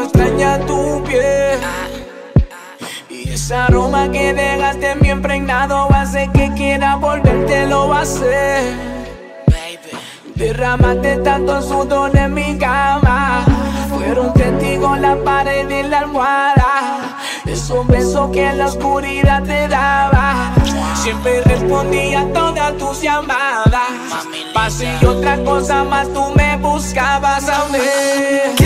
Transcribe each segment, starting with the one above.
extraña tu piel. Y ese aroma que dejaste en mi impregnado hace que quiera volverte, lo va a hacer. Derramaste tanto sudor en mi cama. Fueron testigos la pared y la almohada. Esos besos que en la oscuridad te daba. Siempre respondía a todas tus llamadas. Pase y otra cosa más, tú me buscabas a mí.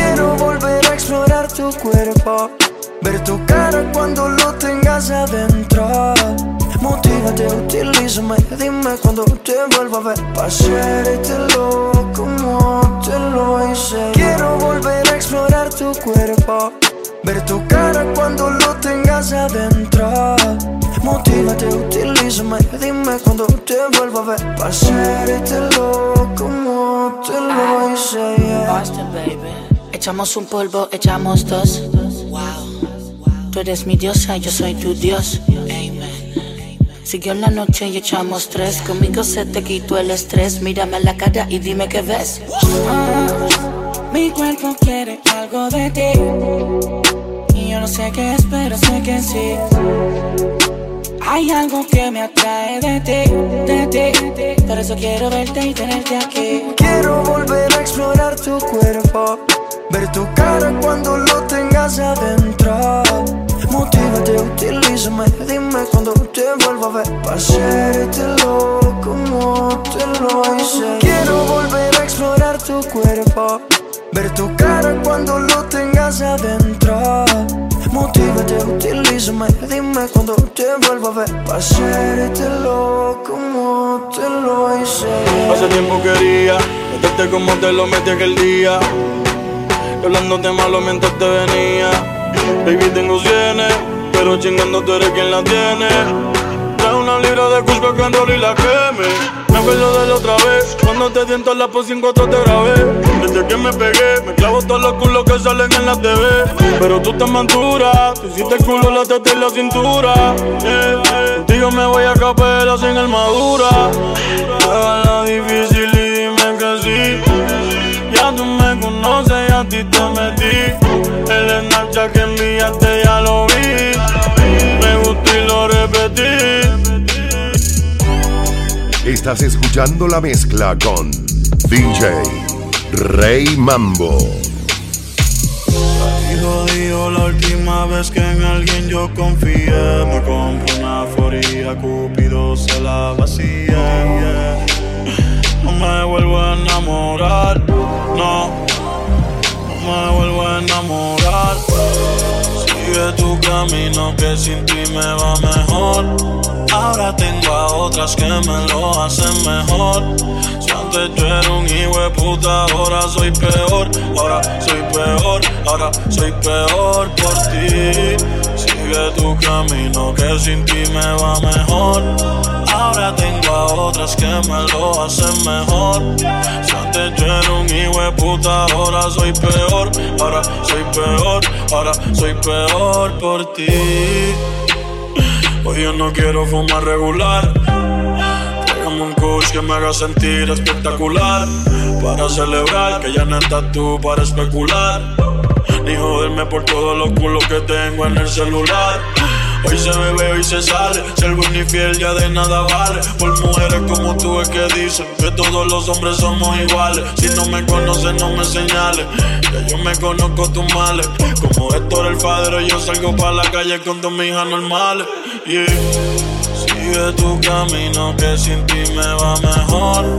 Quiero volver a explorar tu cuerpo. Ver tu cara cuando lo tengas adentro. Motívate, utilízame, dime cuando te vuelva a ver. Pa' hacértelo como te lo hice. Quiero volver a explorar tu cuerpo. Ver tu cara cuando lo tengas adentro. Motívate, utilízame, dime cuando te vuelva a ver. Pa' hacértelo como te lo hice. Boston, baby. Echamos un polvo, echamos dos. Wow. Tú eres mi diosa, yo soy tu dios. Amen. Siguió la noche y echamos tres. Conmigo se te quitó el estrés. Mírame a la cara y dime qué ves. Ah, mi cuerpo quiere algo de ti. Y yo no sé qué es, pero sé que sí. Hay algo que me atrae de ti, de ti. Por eso quiero verte y tenerte aquí. Quiero volver a explorar tu cuerpo. Ver tu cara cuando lo tengas adentro. Motívate, utilízame, dime cuando te vuelva a ver. Pa' hacértelo como te lo hice. Quiero volver a explorar tu cuerpo. Ver tu cara cuando lo tengas adentro. Motívate, utilízame, dime cuando te vuelva a ver. Pa' hacértelo como te lo hice. Hace tiempo quería meterte como te lo metí aquel día. Hablándote malo mientras te venía. Baby, tengo cienes, pero chingando tú eres quien la tiene. Trae una libra de Cusco que y la queme. Me acuerdo de la otra vez, cuando te siento la pos sin cuatro te grabé. Desde que me pegué, me clavo todos los culos que salen en la TV. Pero tú te manturas, tú hiciste el culo, la teta y la cintura. Contigo me voy a capela sin armadura. la difícil ti te metí. El Snapchat que enviaste ya lo vi. Me gustó y lo repetí. Estás escuchando la mezcla con DJ Rey Mambo. Jodido la última vez que en alguien yo confié. Me compré una foría, Cupido se la vacía. yeah. No me vuelvo a enamorar, camino que sin ti me va mejor. Ahora tengo a otras que me lo hacen mejor. Si antes yo era un hijo de puta, ahora soy peor. Ahora soy peor, ahora soy peor por ti. Sigue tu camino que sin ti me va mejor. Ahora tengo a otras que me lo hacen mejor. Un hijo de puta, ahora soy peor. Ahora soy peor, ahora soy peor por ti. Hoy yo no quiero fumar regular. Tráigame un coach que me haga sentir espectacular. Para celebrar que ya no estás tú para especular. Ni joderme por todos los culos que tengo en el celular. Hoy se bebe, hoy se sale. Ser buen y fiel ya de nada vale. Por mujeres como tú es que dicen que todos los hombres somos iguales. Si no me conoces, no me señales. Ya yo me conozco tus males. Como Héctor el padre, yo salgo para la calle con dos hijas normales. Sigue tu camino que sin ti me va mejor.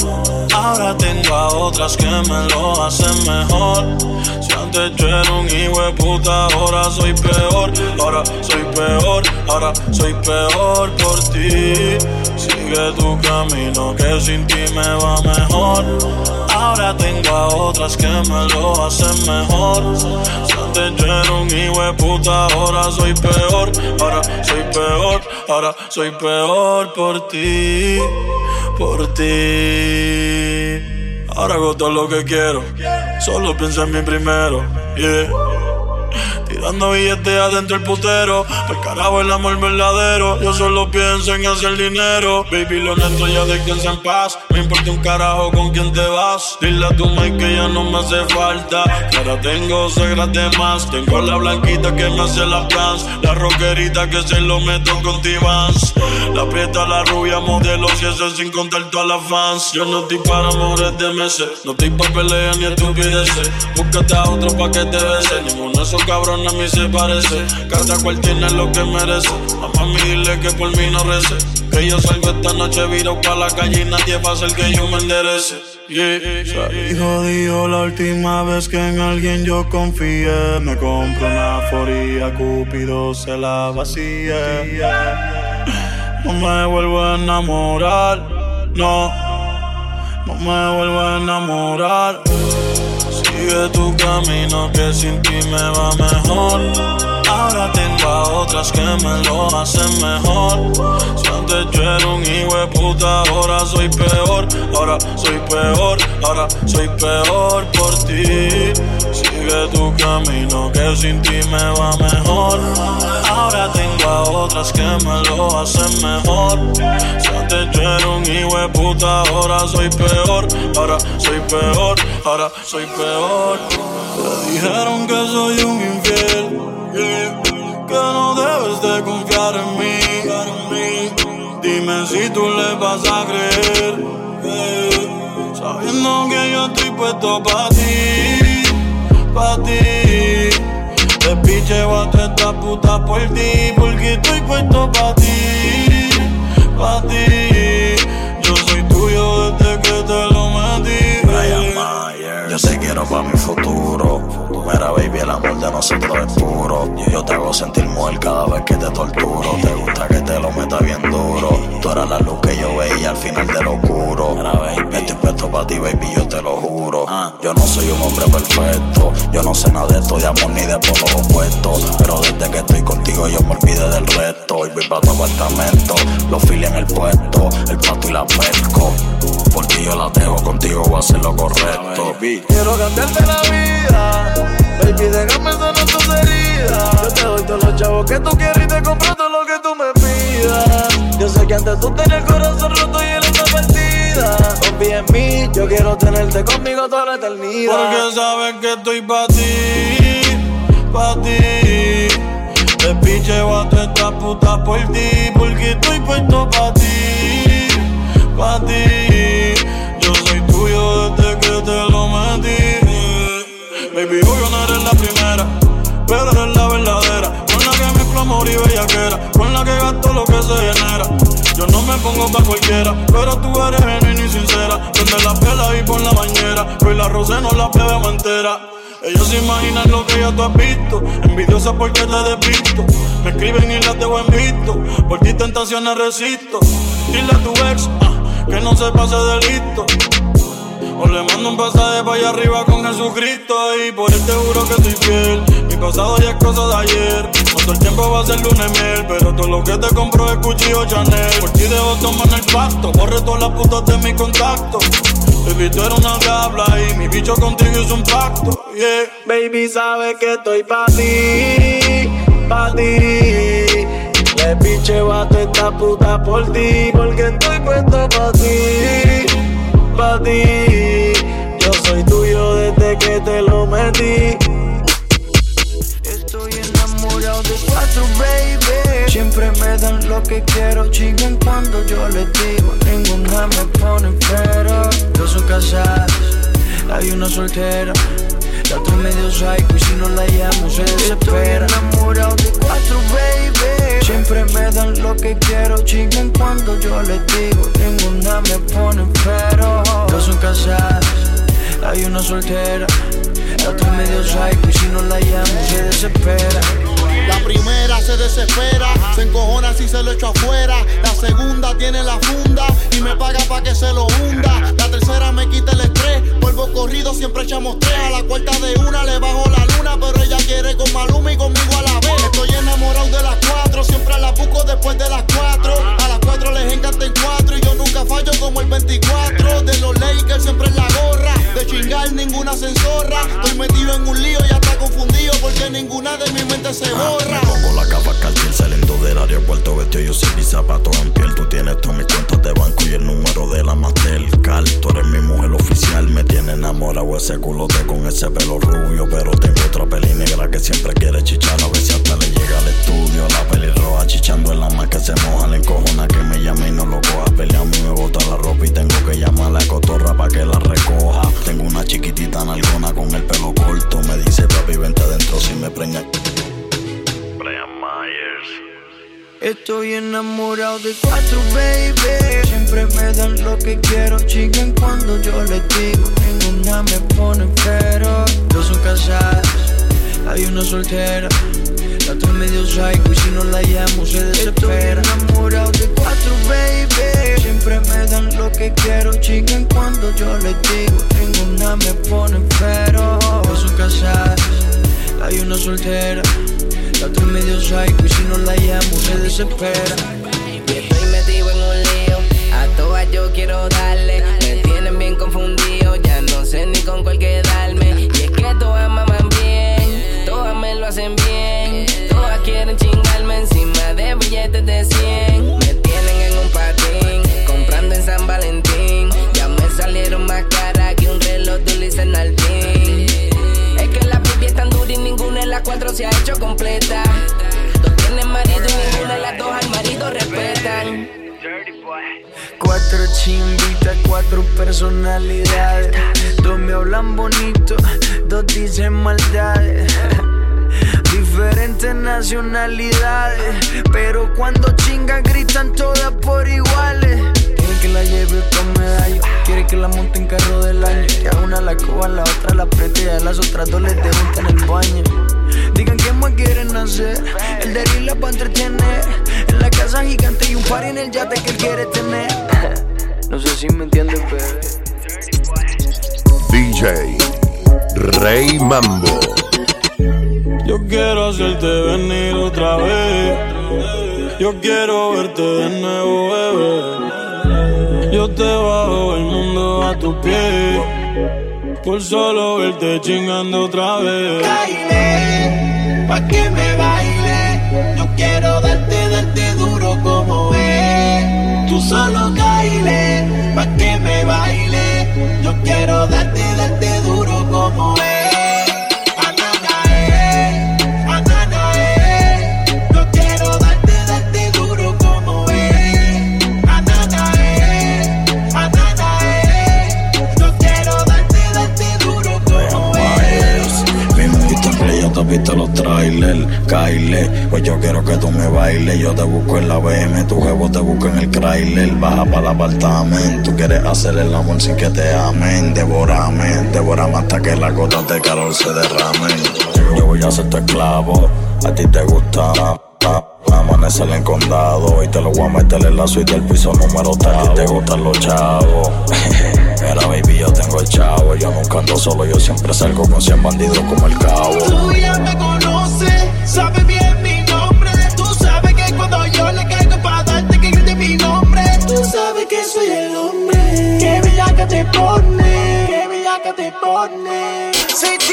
Ahora tengo a otras que me lo hacen mejor. Si antes yo era un hijo de puta, ahora soy peor. Ahora soy peor, ahora soy peor por ti. Sigue tu camino que sin ti me va mejor. Ahora tengo a otras que me lo hacen mejor. Antes yo era un hijo puta, ahora soy peor. Ahora soy peor, ahora soy peor por ti, por ti. Ahora hago todo lo que quiero, solo pienso en mí primero. Yeah. Tirando billetes adentro el putero. El carajo el amor verdadero. Yo solo pienso en hacer dinero. Baby, lo neto ya de quien en paz. Me importa un carajo con quién te vas. Dile a tu mãe que ya no me hace falta. Ahora tengo segras de más. Tengo la blanquita que me hace la plans. La rockerita que se lo meto con T-Vans. La prieta, la rubia, modelo. Si eso sin contar todas las fans. Yo no estoy para amores de meses. No estoy para peleas ni estupideces. Búscate a otro pa' que te bese. Ninguno de esos cabrones a mí se parece. Cada cual tiene lo que merece. A mami dile que por mí no rece. Que yo salgo esta noche viro pa' la calle y nadie va a hacer que yo me enderece. Yeah, jodido la última vez que en alguien yo confié. Me compro una foría, Cupido se la vacía. No me vuelvo a enamorar, no. No me vuelvo a enamorar. Sigue tu camino que sin ti me va mejor. Ahora tengo a otras que me lo hacen mejor. Si antes yo era un hijo de puta, ahora soy peor. Ahora soy peor, ahora soy peor por ti. Sigue tu camino que sin ti me va mejor. Ahora tengo a otras que me lo hacen mejor. Si antes yo era un hijo de puta, ahora soy peor. Ahora soy peor, ahora soy peor. Te dijeron que soy un infiel que no debes de confiar en mí. Dime si tú le vas a creer. Sabiendo que yo estoy puesto para ti, pa' ti. Te piche voy a esta puta por ti, porque estoy puesto para ti, pa' ti. Yo soy tuyo desde que te lo metí. Brian Mayer, yo sé quiero para mi futuro Mira, baby, el amor de nosotros es puro. Yo te hago sentir mujer cada vez que te torturo. Te gusta que te lo meta bien duro. Tú eras la luz que yo veía al final de lo oscuro. Mira, baby, yo te lo juro. Yo no soy un hombre perfecto. Yo no sé nada de esto de amor ni de polos opuestos. Pero desde que estoy contigo, yo me olvidé del resto. Y voy tu apartamento. Los files en el puesto, el pato y la pesco. Porque yo la dejo contigo, voy a hacer lo correcto. Quiero cambiarte la vida. Baby, déjame sanar tus heridas. Yo te doy todos los chavos que tú quieres y te compro todo lo que tú me pidas. Yo sé que antes tú tenías el corazón roto y perdida. Yo quiero tenerte conmigo toda la eternidad. Porque sabes que estoy pa' ti, pa' ti. Te piche a esta puta por ti, porque estoy puesto pa' ti, pa' ti. Yo soy tuyo desde que te lo metí. Baby, yo no eres la primera, pero eres la verdadera. Con la que mezclo amor y bellaquera, con la que gasto lo que se genera. Yo no me pongo pa' cualquiera, pero tú eres genuina y sincera. Prende la pela y pon la bañera, hoy la rosé no la bebemos entera. Ellos se imaginan lo que ya tú has visto, envidiosa porque te despisto. Me escriben y las dejo en visto, por ti tentaciones resisto. Dile a tu ex ah, que no se pase de listo. O le mando un pasaje para allá arriba con Jesucristo Y por él te juro que estoy fiel pasado ya es cosa de ayer. Todo el tiempo va a ser lunes miel Pero todo lo que te compro es cuchillo Chanel. Por ti debo tomar el pacto Borre todas las putas de mi contacto. Baby, tú eres una diabla y mi bicho contigo es un pacto, yeah. Baby, sabes que estoy pa' ti, pa' ti. Le piche bato esta puta por ti Porque estoy puesto pa' ti. Yo soy tuyo desde que te lo metí. De cuatro, baby. Siempre me dan lo que quiero, chingan cuando yo les digo. Ninguna me pone pero. Dos son casadas, hay una soltera. La otra medio psycho y si no la llamo se desespera. Estoy enamorado de cuatro, baby. Siempre me dan lo que quiero, chingan cuando yo les digo. Ninguna me pone pero. Dos son casadas, hay una soltera. La otra medio psycho y si no la llamo se desespera se desespera, se encojona si se lo echo afuera. La segunda tiene la funda y me paga pa' que se lo hunda. La tercera me quita el estrés, polvo corrido siempre echamos tres. A la cuarta de una le bajo la luna, pero ella quiere con Maluma y conmigo a la vez. Estoy enamorado de la 4. Siempre la busco después de las cuatro. A las cuatro les encanta en 4. Y yo nunca fallo como el 24. De los Lakers siempre en la gorra. De chingar ninguna censorra. Estoy metido en un lío y hasta confundido porque ninguna de mi mente se borra. Ah, pongo la capa cartier saliendo del aeropuerto. Vestido yo sin mis zapatos en piel. Tú tienes todas mis cuentas de banco enamorado ese culote con ese pelo rubio. Pero tengo otra peli negra que siempre quiere chichar. A ver si hasta le llega al estudio. La peli roja chichando en la más que se moja. Le encojona que me llame y no lo coja. Pelea a mí me bota la ropa y tengo que llamar a la cotorra para que la recoja. Tengo una chiquitita nalgona con el pelo corto. Me dice papi, vente adentro si me preña. Estoy enamorado de cuatro, baby. Siempre me dan lo que quiero. Chiquen cuando yo les digo. Ninguna me pone pero. Dos son casadas, hay una soltera. La otra medio psycho y si no la llamo se desespera. Estoy enamorado de cuatro, baby. Siempre me dan lo que quiero. Chiquen cuando yo les digo. Ninguna me pone pero. Dos son casadas, hay una soltera. La otra medio psycho y si no la llamo se desespera. Y estoy metido en un lío. A todas yo quiero darle. Me tienen bien confundido. Ya no sé ni con cuál quedarme. Y es que todas maman bien. Todas me lo hacen bien. Todas quieren chingarme encima de billetes de 100. Dos me hablan bonito, dos dicen maldades. Diferentes nacionalidades, pero cuando chingan gritan todas por iguales. Quiere que la lleve con medallo, quiere que la monte en carro del año. Que a una la coja, a la otra la apriete y a las otras dos les dejo en el baño. Digan que más quieren hacer, el de la pa' entretener. En la casa gigante y un par en el yate que él quiere tener. No sé si me entiendes, bebé. DJ Rey Mambo. Yo quiero hacerte venir otra vez. Yo quiero verte de nuevo, bebé. Yo te bajo el mundo a tus pies. Por solo verte chingando otra vez. baile, pa' que me baile. Yo quiero darte, darte duro como es. Tú solo baile, pa' que me baile. Yo quiero darte, darte yo quiero que tú me bailes, yo te busco en la BM, tu jevo te busco en el trailer, baja para el apartamento, tú quieres hacer el amor sin que te amen, devórame, devórame hasta que las gotas de calor se derramen, yo voy a ser tu esclavo, a ti te gusta, Amanecer en condado y te lo voy a meter en la suite del piso número 3. A ti te gustan los chavos. Mira, baby, yo tengo el chavo. Yo nunca ando solo, yo siempre salgo con 100 bandidos como el cabo. Tú ya me conoces, sabes te pone, que bellaca te pone. Say titty.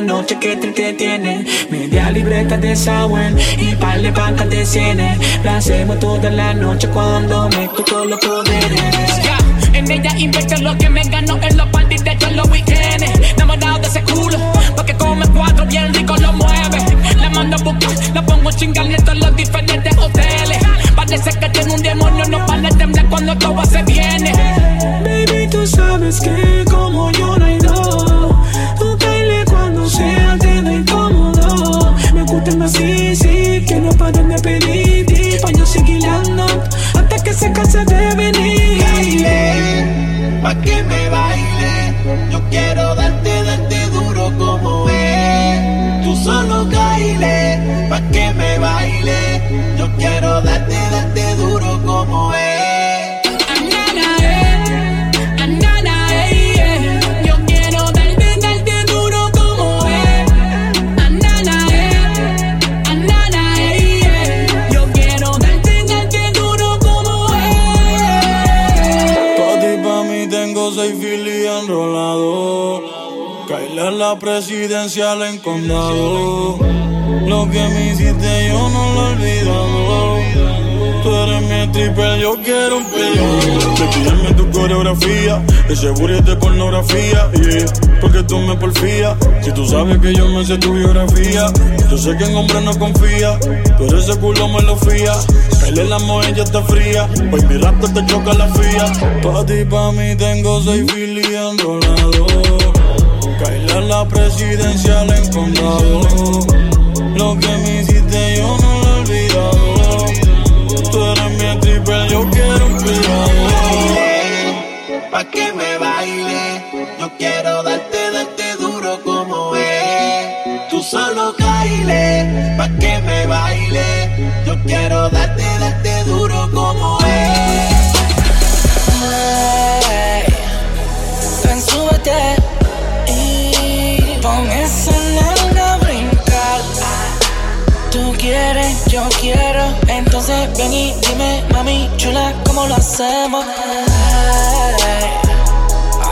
Noche que te entretiene. Media libreta de Sawen y par de bancas de cienes. La hacemos toda la noche cuando me toco los poderes. Ya, en ella invierto lo que me ganó en los parties de en los weekends. Lo que me hiciste yo no lo he olvidado. Tú eres mi triple, yo quiero un pillo. Te tu coreografía, ese booty de pornografía. Porque tú me porfías, si tú sabes que yo me sé tu biografía. Yo sé que en hombre no confía, pero ese culo me lo fía. Él la mujer ya está fría, hoy mi raptor te choca la fría. Pa' ti, pa' mí tengo seis filis en la presidencial en condado. Lo que me hiciste yo no lo he olvidado. Tú eres mi triple, yo quiero un Pa' que me baile, yo quiero darte, darte duro como es. Tú solo caile, pa' que me baile, yo quiero darte, darte yo quiero, entonces ven y dime, mami chula, ¿cómo lo hacemos? Ay,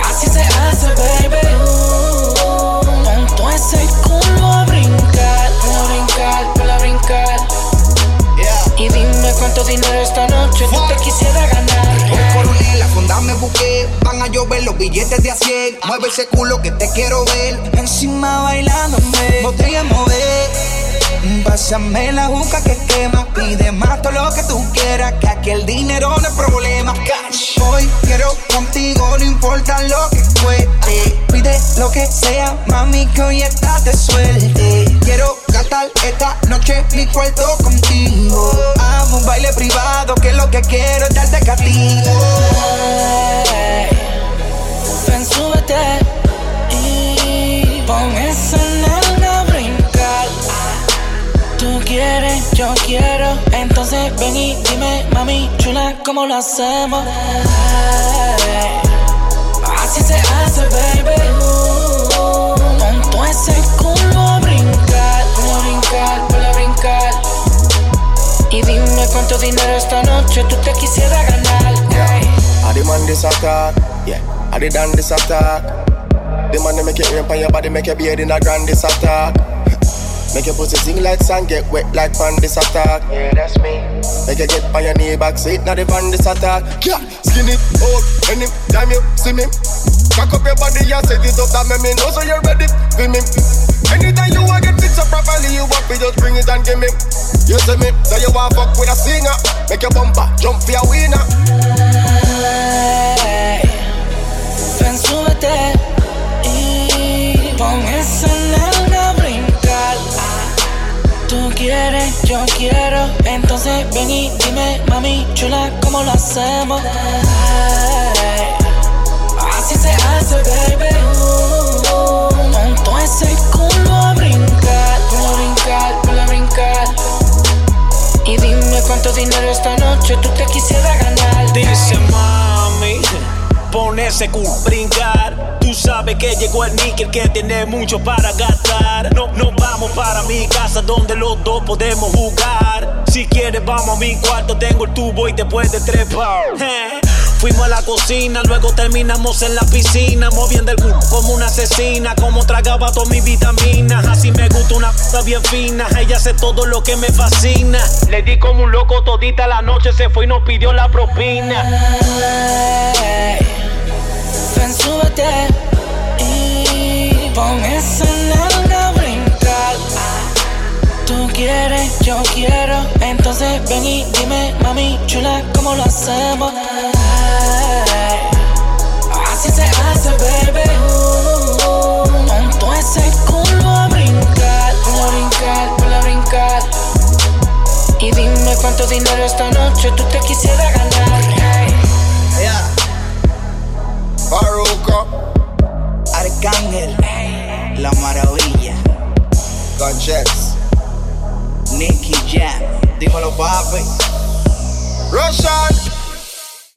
Así se hace, baby. Todo ese culo a brincar, a brincar, a brincar. Y dime cuánto dinero esta noche tú te quisiera ganar. Voy por un la fonda me busqué. Van a llover los billetes de a 100. Mueve ese culo que te quiero ver. Pásame la juca que quema. Pide más todo lo que tú quieras. Que aquí el dinero no es problema. Cash. Hoy quiero contigo, no importa lo que cueste. Pide lo que sea, mami, que hoy estás de suerte. Quiero gastar esta noche mi cuarto contigo. Amo un baile privado, que lo que quiero es darte castigo. Ven, súbete y pon esa yo quiero, entonces ven y dime, mami chula, ¿cómo lo hacemos? Así se hace, baby. Pon todo ese culo brincar, a brincar, a brincar. Y dime cuánto dinero esta noche tú te quisieras ganar. Ey. I demand this attack, yeah. I done this attack. The that make it rain on your body, make your beard in a grand attack. Make your pussy sing like sand, get wet like pan this attack. Yeah, that's me. Make you get on your knee back, sit now the van this attack. Yeah, skinny, old, and him, damn you, see me. Cock up your body and set it up, that make me know so you're ready. Feel me. Anytime you want get fixed up properly, you want me just bring it and give me. You see me, so you want fuck with a singer. Make your bumper jump for your winner. Ey, Ven, súbete y pon esa nalga a brincar. Tú quieres, yo quiero, entonces ven y dime, mami chula, ¿cómo lo hacemos? Así se hace, baby. Pon todo ese culo a brincar, a brincar, a brincar. Y dime cuánto dinero esta noche tú te quisieras ganar. Dice mami, pon ese culo a brincar. Tú sabes que llegó el níquel que tiene mucho para gastar. No, no vamos para mi casa donde los dos podemos jugar. Si quieres vamos a mi cuarto, tengo el tubo y te puedes trepar. Eh, Fuimos a la cocina, luego terminamos en la piscina, moviendo el culo como una asesina, como tragaba todas mis vitaminas. Así me gusta una puta bien fina, ella hace todo lo que me fascina. Le di como un loco todita la noche, se fue y nos pidió la propina. Ey, Ven, súbete y pon quiero, entonces ven y dime, mami chula, ¿cómo lo hacemos? Así se hace, baby. Pon todo ese culo a brincar, a brincar, a brincar. Y dime cuánto dinero esta noche tú te quisieras ganar. Ey. Yeah. Arcángel, La Maravilla, Gunchecks, Nicky Jam, dímelo papi. Russian,